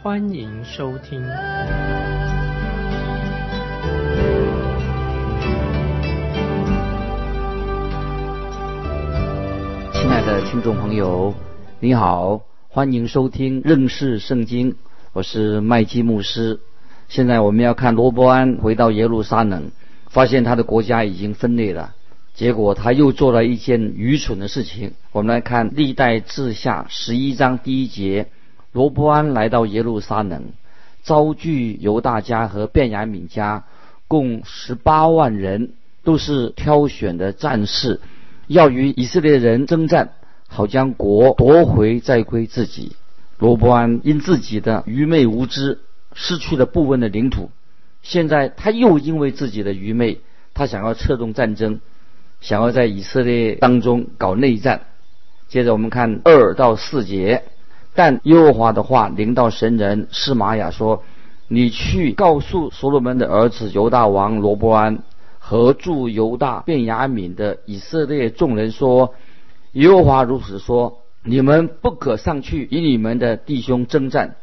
欢迎收听。亲爱的听众朋友，你好，欢迎收听认识圣经，我是麦基牧师。现在我们要看罗伯安回到耶路撒冷，发现他的国家已经分裂了。结果他又做了一件愚蠢的事情。我们来看历代志下十一章第一节：罗伯安来到耶路撒冷，招聚犹大家和便雅悯家，共十八万人，都是挑选的战士，要与以色列人征战，好将国夺回再归自己。罗伯安因自己的愚昧无知，失去了部分的领土。现在他又因为自己的愚昧，他想要策动战争。想要在以色列当中搞内战。接着我们看二到四节，但耶和华的话临到神人示玛雅说：“你去告诉所罗门的儿子犹大王罗伯安和驻犹大便雅悯的以色列众人说：耶和华如此说：你们不可上去与你们的弟兄征战，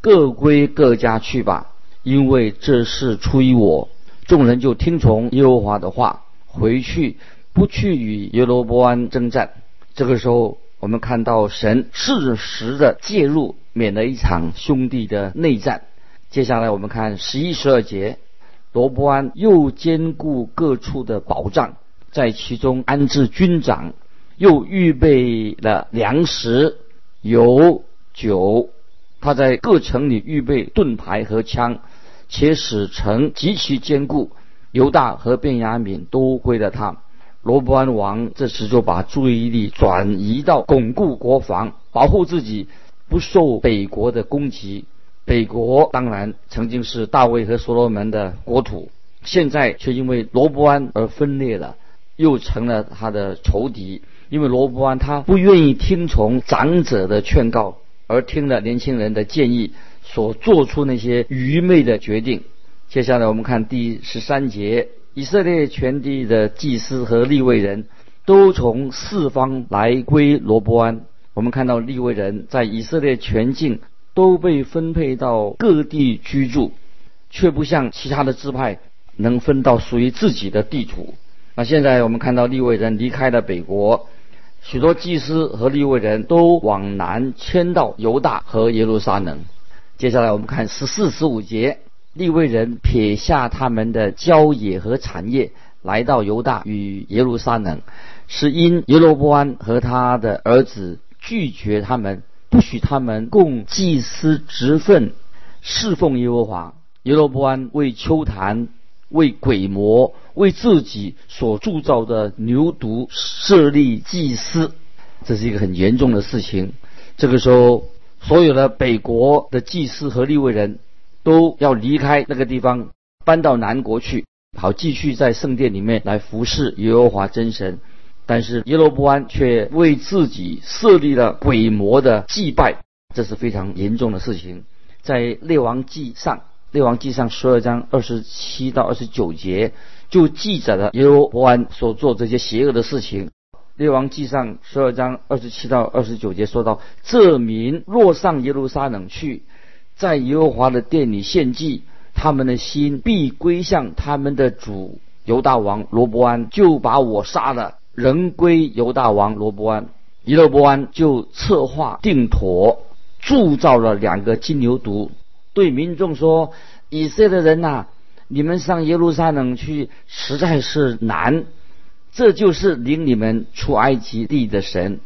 各归各家去吧，因为这是出于我。众人就听从耶和华的话，回去。”不去与耶罗波安征战。这个时候，我们看到神适时的介入，免了一场兄弟的内战。接下来，我们看十一、十二节，罗伯安又兼顾各处的保障，在其中安置军长，又预备了粮食、油、酒。他在各城里预备盾牌和枪，且使城极其坚固。犹大和便雅悯都归了他。罗伯安王这时就把注意力转移到巩固国防、保护自己不受北国的攻击。北国当然曾经是大卫和所罗门的国土，现在却因为罗伯安而分裂了，又成了他的仇敌。因为罗伯安他不愿意听从长者的劝告，而听了年轻人的建议，所做出那些愚昧的决定。接下来我们看第十三节。以色列全地的祭司和立位人都从四方来归罗伯安。我们看到立位人在以色列全境都被分配到各地居住，却不像其他的支派能分到属于自己的地图。那现在我们看到立位人离开了北国，许多祭司和立位人都往南迁到犹大和耶路撒冷。接下来我们看十四、十五节。利未人撇下他们的郊野和产业，来到犹大与耶路撒冷，是因耶罗波安和他的儿子拒绝他们，不许他们共祭司职份，侍奉耶和华。耶罗波安为丘坛、为鬼魔、为自己所铸造的牛犊设立祭司，这是一个很严重的事情。这个时候，所有的北国的祭司和利未人。都要离开那个地方，搬到南国去，好继续在圣殿里面来服侍耶和华真神。但是耶罗波安却为自己设立了鬼魔的祭拜，这是非常严重的事情。在列王记上，列王记上十二章二十七到二十九节就记载了耶罗波安所做这些邪恶的事情。列王记上十二章二十七到二十九节说到：这民若上耶路撒冷去。在耶和华的殿里献祭，他们的心必归向他们的主犹大王罗伯安，就把我杀了，人归犹大王罗伯安。耶罗伯安就策划定妥，铸造了两个金牛犊，对民众说：“以色列人呐，你们上耶路撒冷去实在是难，这就是领你们出埃及地的神。”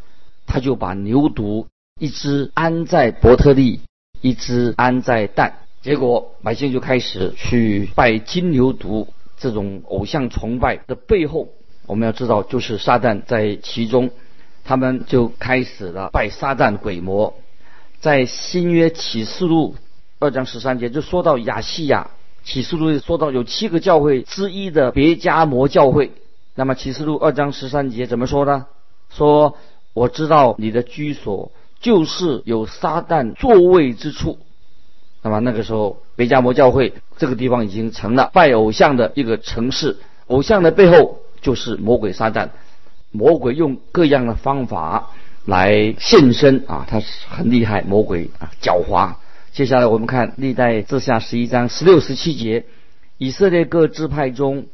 他就把牛犊一只安在伯特利。一只安在蛋，结果百姓就开始去拜金牛犊，这种偶像崇拜的背后，我们要知道就是撒旦在其中，他们就开始了拜撒旦鬼魔。在新约启示录二章十三节就说到亚细亚，启示录说到有七个教会之一的别加摩教会。那么启示录二章十三节怎么说呢？说我知道你的居所就是有撒旦座位之处。那么那个时候，别加摩教会这个地方已经成了拜偶像的一个城市，偶像的背后就是魔鬼撒旦。魔鬼用各样的方法来现身啊，他是很厉害，魔鬼啊狡猾。接下来我们看历代志下十一章十六十七节，以色列各支派中，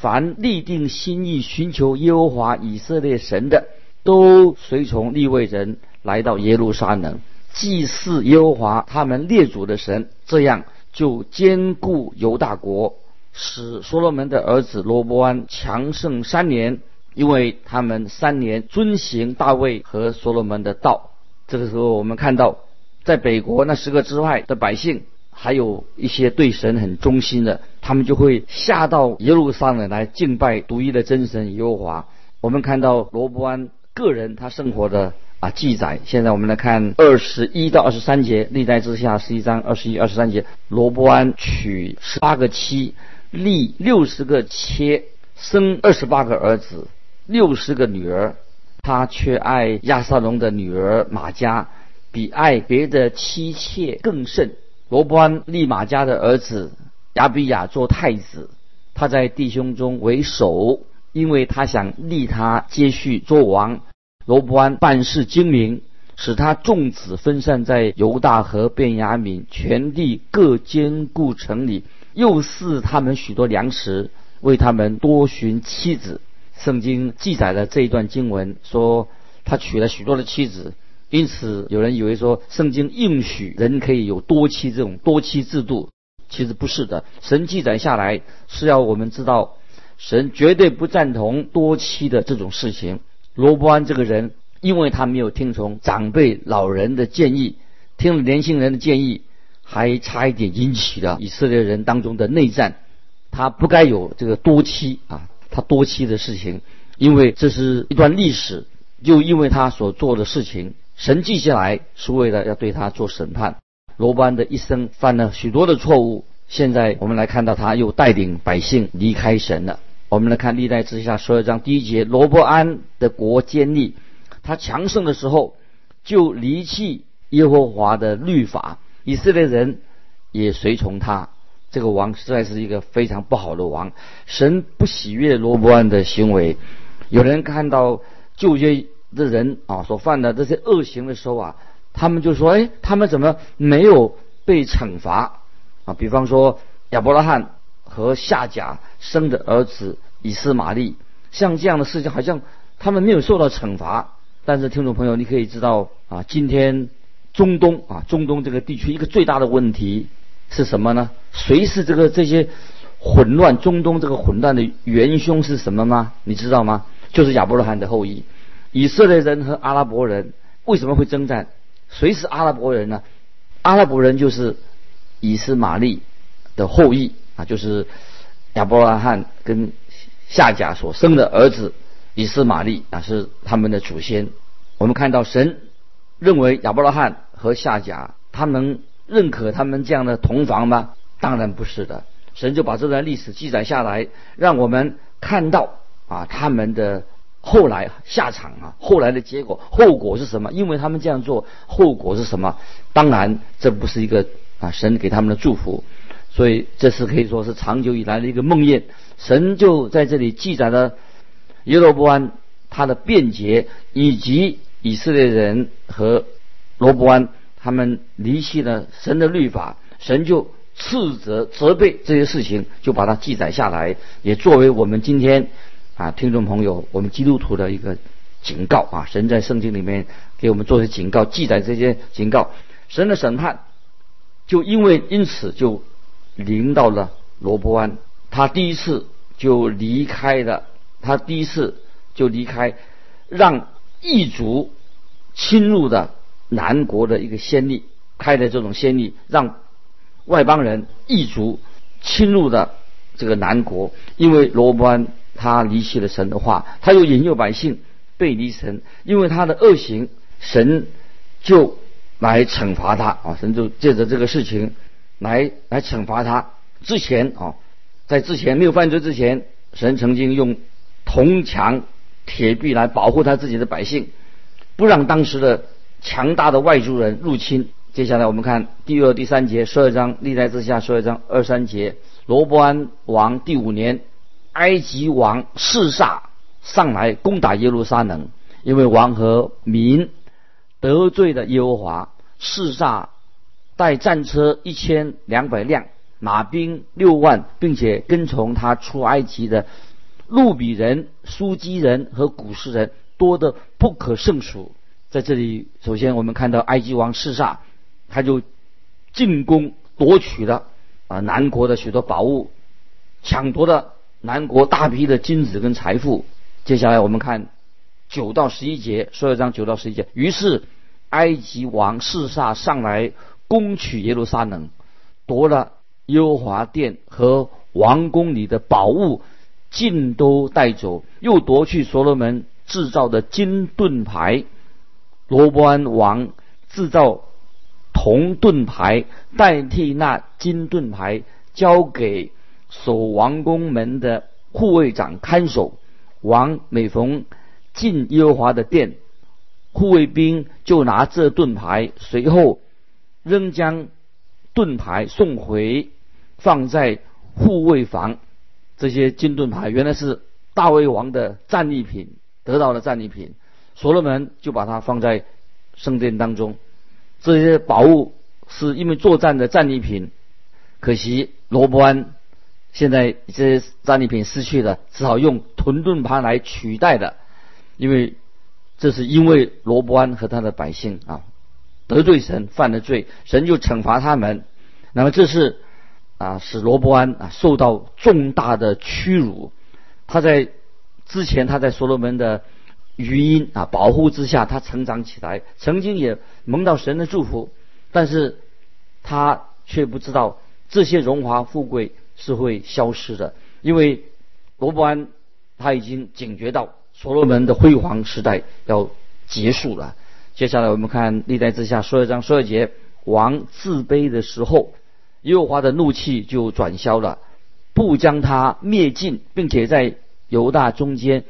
凡立定心意寻求耶和华以色列神的，都随从立位人来到耶路撒冷。祭祀耶和华他们列祖的神，这样就兼顾犹大国，使所罗门的儿子罗伯安强盛三年，因为他们三年遵行大卫和所罗门的道。这个时候，我们看到在北国那十个支派的百姓，还有一些对神很忠心的，他们就会下到耶路撒冷来敬拜独一的真神耶和华。我们看到罗伯安个人他生活的。啊，记载。现在我们来看二十一到二十三节，历代之下十一章二十一、二十三节。罗伯安娶十八个妻，立六十个妾，生二十八个儿子，六十个女儿。他却爱亚撒龙的女儿马加，比爱别的妻妾更甚。罗伯安立马加的儿子亚比亚做太子，他在弟兄中为首，因为他想立他接续做王。罗伯安办事精明，使他众子分散在犹大和便雅悯全地各坚固城里，又赐他们许多粮食，为他们多寻妻子。圣经记载了这一段经文，说他娶了许多的妻子，因此有人以为说圣经应许人可以有多妻这种多妻制度，其实不是的。神记载下来是要我们知道，神绝对不赞同多妻的这种事情。罗伯安这个人，因为他没有听从长辈老人的建议，听了年轻人的建议，还差一点引起了以色列人当中的内战。他不该有这个多妻啊，他多妻的事情，因为这是一段历史。就因为他所做的事情，神记下来是为了要对他做审判。罗伯安的一生犯了许多的错误，现在我们来看到他又带领百姓离开神了。我们来看历代之下十二章第一节，罗伯安的国建立，他强盛的时候就离弃耶和华的律法，以色列人也随从他。这个王实在是一个非常不好的王，神不喜悦罗伯安的行为。有人看到旧约的人啊所犯的这些恶行的时候啊，他们就说：哎，他们怎么没有被惩罚啊？比方说亚伯拉罕。和夏甲生的儿子以斯玛利，像这样的事情，好像他们没有受到惩罚。但是听众朋友，你可以知道啊，今天中东啊，中东这个地区一个最大的问题是什么呢？谁是这个这些混乱中东这个混乱的元凶是什么吗？你知道吗？就是亚伯拉罕的后裔，以色列人和阿拉伯人为什么会征战？谁是阿拉伯人呢？阿拉伯人就是以斯玛利的后裔。啊，就是亚伯拉罕跟夏甲所生的儿子以斯玛利啊，是他们的祖先。我们看到神认为亚伯拉罕和夏甲，他们认可他们这样的同房吗？当然不是的。神就把这段历史记载下来，让我们看到啊，他们的后来下场啊，后来的结果后果是什么？因为他们这样做，后果是什么？当然，这不是一个啊，神给他们的祝福。所以这是可以说是长久以来的一个梦魇。神就在这里记载了耶罗伯安他的辩解，以及以色列人和罗伯安他们离弃了神的律法，神就斥责责备这些事情，就把它记载下来，也作为我们今天啊听众朋友我们基督徒的一个警告啊。神在圣经里面给我们做的警告，记载这些警告，神的审判就因为因此就。临到了罗伯安，他第一次就离开了，他第一次就离开，让异族侵入的南国的一个先例，开的这种先例，让外邦人异族侵入的这个南国，因为罗伯安他离弃了神的话，他又引诱百姓背离神，因为他的恶行，神就来惩罚他啊，神就借着这个事情。来来惩罚他。之前啊，在之前没有犯罪之前，神曾经用铜墙铁壁来保护他自己的百姓，不让当时的强大的外族人入侵。接下来我们看第二、第三节十二章，历代之下十二章二三节，罗伯安王第五年，埃及王示撒上来攻打耶路撒冷，因为王和民得罪了耶和华，示撒带战车一千两百辆。马兵六万，并且跟从他出埃及的路比人、苏基人和古时人多得不可胜数。在这里，首先我们看到埃及王示撒，他就进攻夺取了啊南国的许多宝物，抢夺了南国大批的金子跟财富。接下来我们看九到十一节，所有章九到十一节。于是埃及王示撒上来攻取耶路撒冷，夺了。优华殿和王宫里的宝物尽都带走，又夺去所罗门制造的金盾牌。罗伯安王制造铜盾牌，代替那金盾牌，交给守王宫门的护卫长看守。王每逢进耶和华的殿，护卫兵就拿这盾牌，随后仍将盾牌送回。放在护卫房，这些金盾牌原来是大卫王的战利品，得到了战利品，所罗门就把它放在圣殿当中。这些宝物是因为作战的战利品，可惜罗伯安现在这些战利品失去了，只好用屯盾牌来取代的，因为这是因为罗伯安和他的百姓啊得罪神犯了罪，神就惩罚他们。那么这是。啊，使罗伯安啊受到重大的屈辱。他在之前，他在所罗门的余荫啊保护之下，他成长起来，曾经也蒙到神的祝福。但是他却不知道这些荣华富贵是会消失的，因为罗伯安他已经警觉到所罗门的辉煌时代要结束了。接下来我们看历代之下说一章说一节，王自卑的时候。耶和华的怒气就转消了，不将他灭尽，并且在犹大中间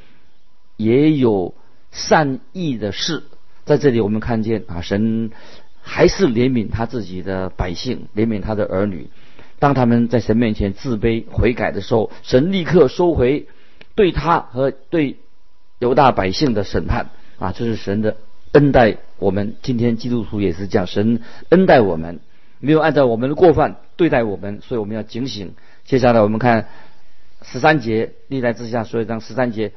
也有善意的事。在这里，我们看见啊，神还是怜悯他自己的百姓，怜悯他的儿女。当他们在神面前自卑悔改的时候，神立刻收回对他和对犹大百姓的审判。啊，这是神的恩待。我们今天基督徒也是这样，神恩待我们。没有按照我们的过犯对待我们，所以我们要警醒。接下来我们看十三节，历代之下说一章十三节，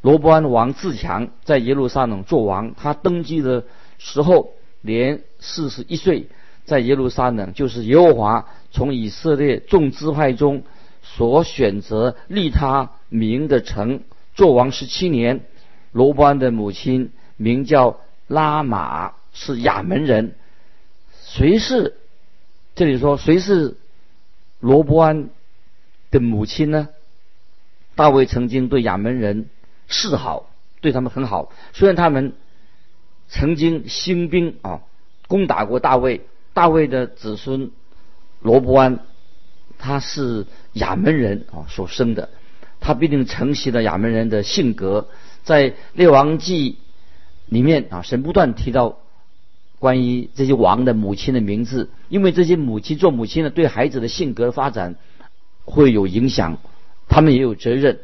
罗伯安王自强，在耶路撒冷做王。他登基的时候年四十一岁，在耶路撒冷就是耶和华从以色列众支派中所选择立他名的城做王十七年。罗伯安的母亲名叫拉玛，是亚门人。谁是？这里说谁是罗伯安的母亲呢？大卫曾经对亚门人示好，对他们很好。虽然他们曾经兴兵啊攻打过大卫，大卫的子孙罗伯安他是亚门人啊所生的，他必定承袭了亚门人的性格。在列王记里面啊，神不断提到。关于这些王的母亲的名字，因为这些母亲做母亲的对孩子的性格发展会有影响，他们也有责任。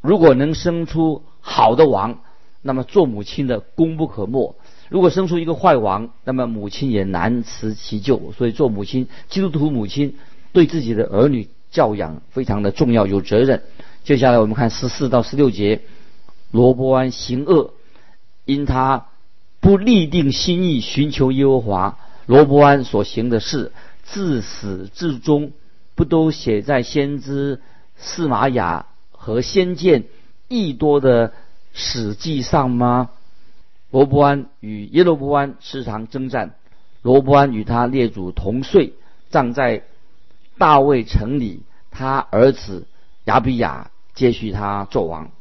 如果能生出好的王，那么做母亲的功不可没；如果生出一个坏王，那么母亲也难辞其咎。所以做母亲，基督徒母亲对自己的儿女教养非常的重要，有责任。接下来我们看十四到十六节，罗伯安行恶，因他。不立定心意寻求耶和华，罗伯安所行的事，自始至终不都写在先知司玛雅和先见益多的史记上吗？罗伯安与耶罗伯安时常征战，罗伯安与他列祖同岁，葬在大卫城里，他儿子亚比亚接续他做王。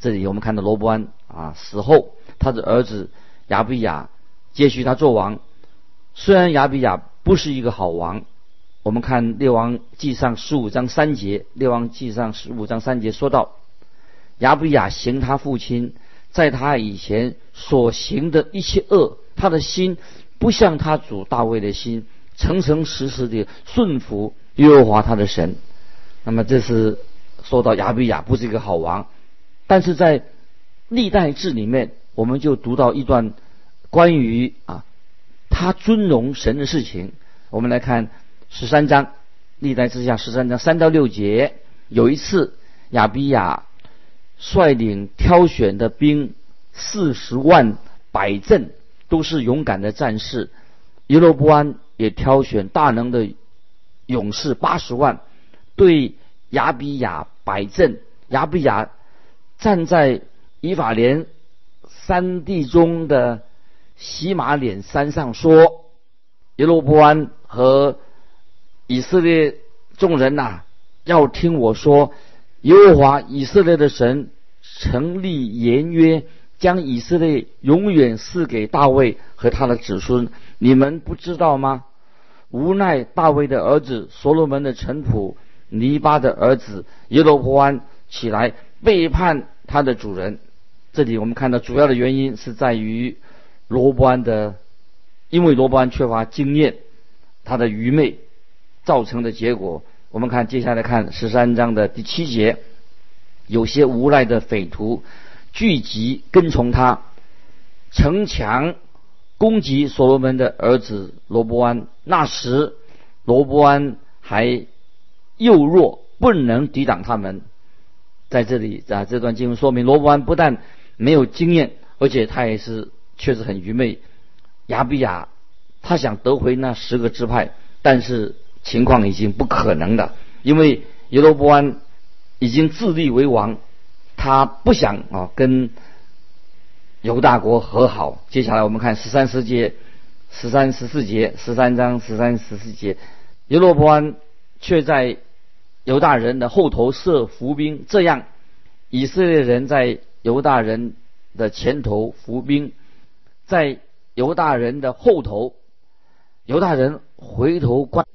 这里我们看到罗伯安啊死后，他的儿子。亚比亚接续他做王，虽然亚比亚不是一个好王，我们看《列王记上》十五章三节，《列王记上》十五章三节说到，亚比亚行他父亲在他以前所行的一切恶，他的心不像他主大卫的心，诚诚实实的顺服耶和华他的神。那么这是说到亚比亚不是一个好王，但是在历代志里面，我们就读到一段关于啊他尊荣神的事情。我们来看十三章历代志下十三章三到六节，有一次亚比亚率领挑选的兵四十万百阵，都是勇敢的战士。耶罗波安也挑选大能的勇士八十万。对亚比亚摆阵，亚比亚站在以法莲山地中的喜马脸山上说：“耶罗波安和以色列众人呐，要听我说，耶和华以色列的神成立言约，将以色列永远赐给大卫和他的子孙。你们不知道吗？无奈大卫的儿子所罗门的臣仆。”尼巴的儿子耶罗波安起来背叛他的主人。这里我们看到主要的原因是在于罗伯安的，因为罗伯安缺乏经验，他的愚昧造成的结果。我们看接下来看十三章的第七节，有些无赖的匪徒聚集跟从他，城墙攻击所罗门的儿子罗伯安。那时罗伯安还。幼弱不能抵挡他们，在这里啊，这段经文说明罗伯安不但没有经验，而且他也是确实很愚昧。亚比亚他想得回那十个支派，但是情况已经不可能了，因为耶罗伯安已经自立为王，他不想啊跟犹大国和好。接下来我们看十三十节、十三十四节、十三章十三十四节，耶罗伯安却在。犹大人的后头设伏兵，这样以色列人在犹大人的前头伏兵，在犹大人的后头，犹大人回头观，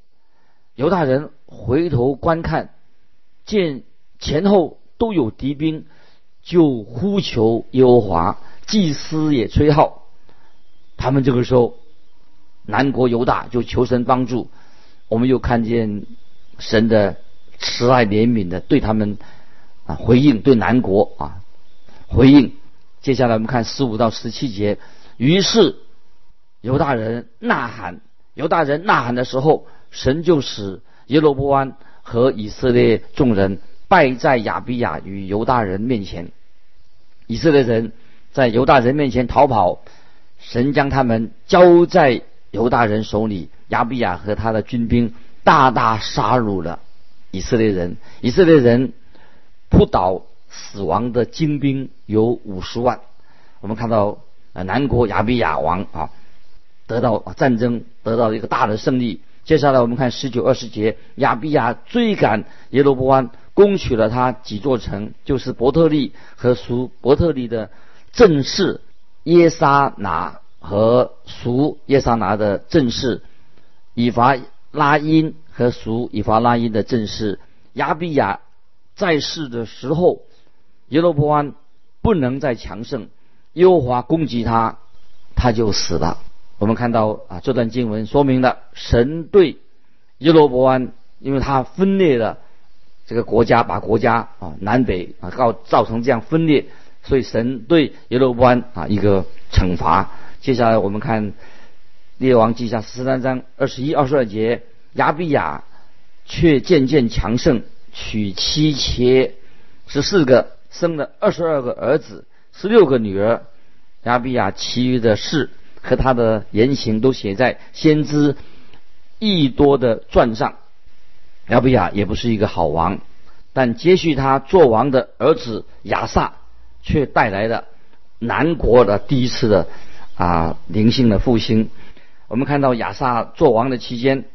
犹大人回头观看，见前后都有敌兵，就呼求耶和华，祭司也吹号，他们这个时候南国犹大就求神帮助，我们又看见神的。慈爱怜悯的对他们啊回应，对南国啊回应。接下来我们看十五到十七节。于是犹大人呐喊，犹大人呐喊的时候，神就使耶罗波安和以色列众人败在亚比亚与犹大人面前。以色列人在犹大人面前逃跑，神将他们交在犹大人手里，亚比亚和他的军兵大大杀戮了。以色列人，以色列人扑倒死亡的精兵有五十万。我们看到呃，南国亚比亚王啊，得到战争得到一个大的胜利。接下来我们看十九二十节，亚比亚追赶耶罗波安，攻取了他几座城，就是伯特利和属伯特利的正士耶沙拿和属耶沙拿的正士以法拉因。和属以法拉因的正士亚比亚在世的时候，耶罗波安不能再强盛，耶和华攻击他，他就死了。我们看到啊，这段经文说明了神对耶罗波安，因为他分裂了这个国家，把国家啊南北啊告造成这样分裂，所以神对耶罗波安啊一个惩罚。接下来我们看列王记下十三章二十一、二十二节。亚比亚却渐渐强盛，娶妻妾十四个，生了二十二个儿子，十六个女儿。亚比亚其余的事和他的言行都写在先知益多的传上。亚比亚也不是一个好王，但接续他做王的儿子亚萨却带来了南国的第一次的啊灵性的复兴。我们看到亚萨做王的期间。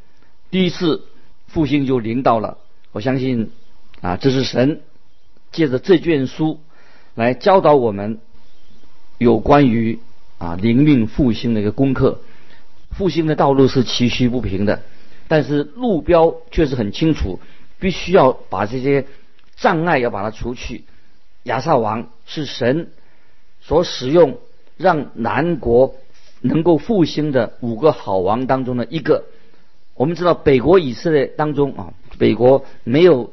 第一次复兴就临到了，我相信啊，这是神借着这卷书来教导我们有关于啊灵命复兴的一个功课。复兴的道路是崎岖不平的，但是路标确实很清楚，必须要把这些障碍要把它除去。亚萨王是神所使用让南国能够复兴的五个好王当中的一个。我们知道北国以色列当中啊，北国没有，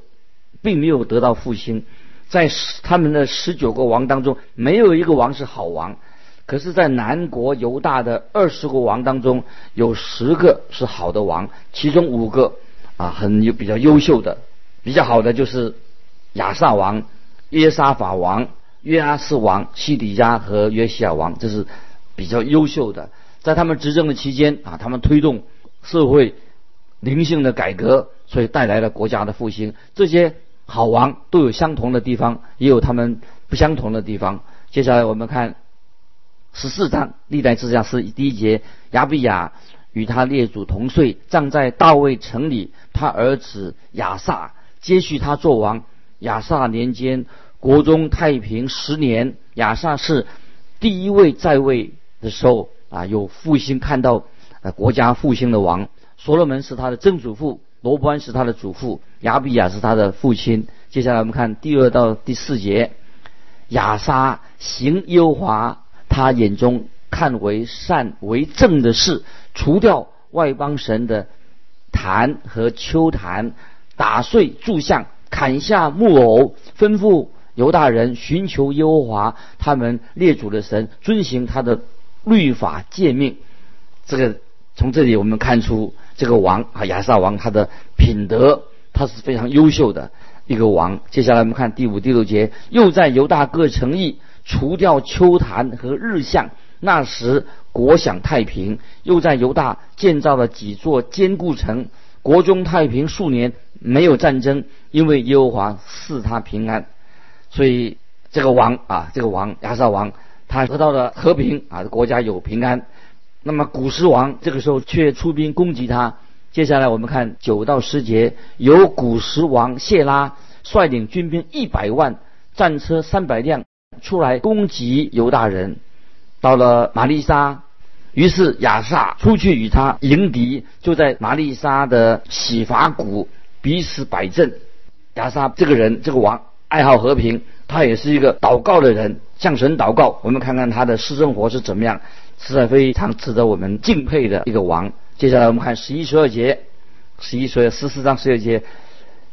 并没有得到复兴，在他们的十九个王当中，没有一个王是好王。可是，在南国犹大的二十个王当中，有十个是好的王，其中五个啊很有比较优秀的，比较好的就是亚萨王、约沙法王、约阿斯王、西底家和约西亚王，这是比较优秀的。在他们执政的期间啊，他们推动社会灵性的改革，所以带来了国家的复兴。这些好王都有相同的地方，也有他们不相同的地方。接下来我们看。十四章历代志下是第一节，亚比亚与他列祖同岁，葬在大卫城里。他儿子亚萨接续他做王。亚萨年间，国中太平十年。亚萨是第一位在位的时候啊，有复兴看到呃国家复兴的王。所罗门是他的曾祖父，罗伯安是他的祖父，亚比亚是他的父亲。接下来我们看第二到第四节，亚萨行优华。他眼中看为善为正的事，除掉外邦神的坛和丘坛，打碎柱像，砍下木偶，吩咐犹大人寻求耶和华他们列祖的神，遵行他的律法诫命。这个从这里我们看出，这个王啊亚萨王他的品德，他是非常优秀的一个王。接下来我们看第五、第六节，又在犹大各城邑。除掉秋坛和日向，那时国享太平。又在犹大建造了几座坚固城，国中太平数年，没有战争，因为耶和华赐他平安。所以这个王啊，这个王亚萨王，他得到了和平啊，国家有平安。那么古时王这个时候却出兵攻击他。接下来我们看九到十节，由古时王谢拉率领军兵一百万，战车三百辆。出来攻击犹大人，到了玛丽莎，于是亚萨出去与他迎敌，就在玛丽莎的洗法谷彼此摆阵。亚萨这个人，这个王爱好和平，他也是一个祷告的人，向神祷告。我们看看他的私生活是怎么样，实在非常值得我们敬佩的一个王。接下来我们看十一十二节，十一十二十四章十二节，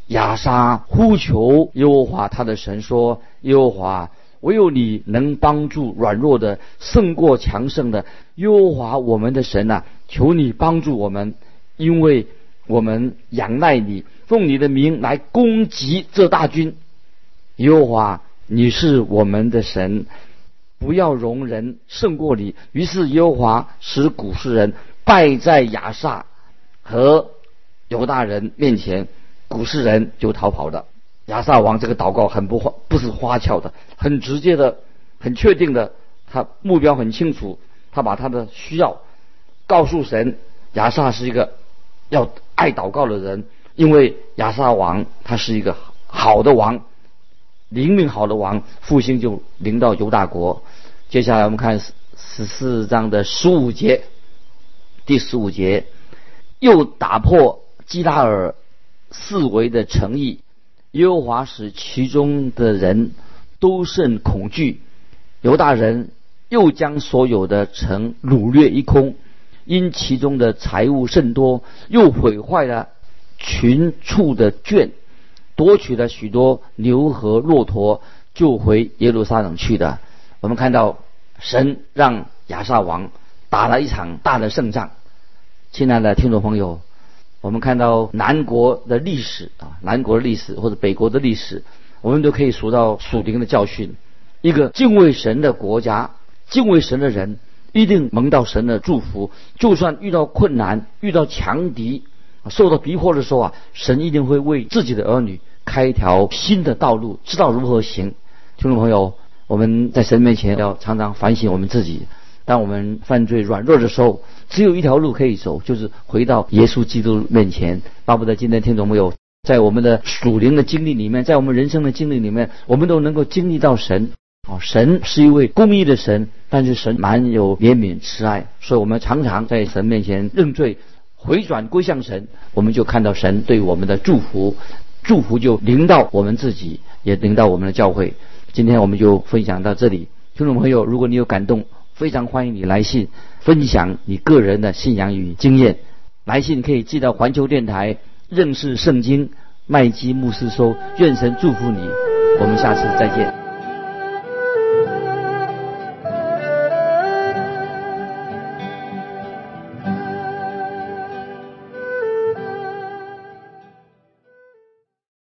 亚沙呼求耶和华他的神说：耶和华。唯有你能帮助软弱的胜过强盛的，耶和华我们的神呐，求你帮助我们，因为我们仰赖你，奉你的名来攻击这大军。耶和华，你是我们的神，不要容人胜过你。于是耶和华使古世人败在亚萨和犹大人面前，古世人就逃跑了。亚萨王这个祷告很不花，不是花俏的，很直接的，很确定的，他目标很清楚，他把他的需要告诉神。亚萨是一个要爱祷告的人，因为亚萨王他是一个好的王，灵命好的王，复兴就临到犹大国。接下来我们看十四章的十五节，第十五节又打破基拉尔四围的诚意。耶和华使其中的人都甚恐惧，犹大人又将所有的城掳掠一空，因其中的财物甚多，又毁坏了群畜的圈，夺取了许多牛和骆驼，就回耶路撒冷去的。我们看到神让亚萨王打了一场大的胜仗。亲爱的听众朋友。我们看到南国的历史啊，南国的历史或者北国的历史，我们都可以数到属灵的教训。一个敬畏神的国家，敬畏神的人，一定蒙到神的祝福。就算遇到困难、遇到强敌、受到逼迫的时候啊，神一定会为自己的儿女开一条新的道路，知道如何行。听众朋友，我们在神面前要常常反省我们自己。当我们犯罪软弱的时候，只有一条路可以走，就是回到耶稣基督面前。巴不得今天听众朋友，在我们的属灵的经历里面，在我们人生的经历里面，我们都能够经历到神。哦，神是一位公义的神，但是神蛮有怜悯慈爱，所以我们常常在神面前认罪回转归向神，我们就看到神对我们的祝福，祝福就临到我们自己，也临到我们的教会。今天我们就分享到这里，听众朋友，如果你有感动，非常欢迎你来信分享你个人的信仰与经验。来信可以寄到环球电台认识圣经麦基牧师说，愿神祝福你。我们下次再见。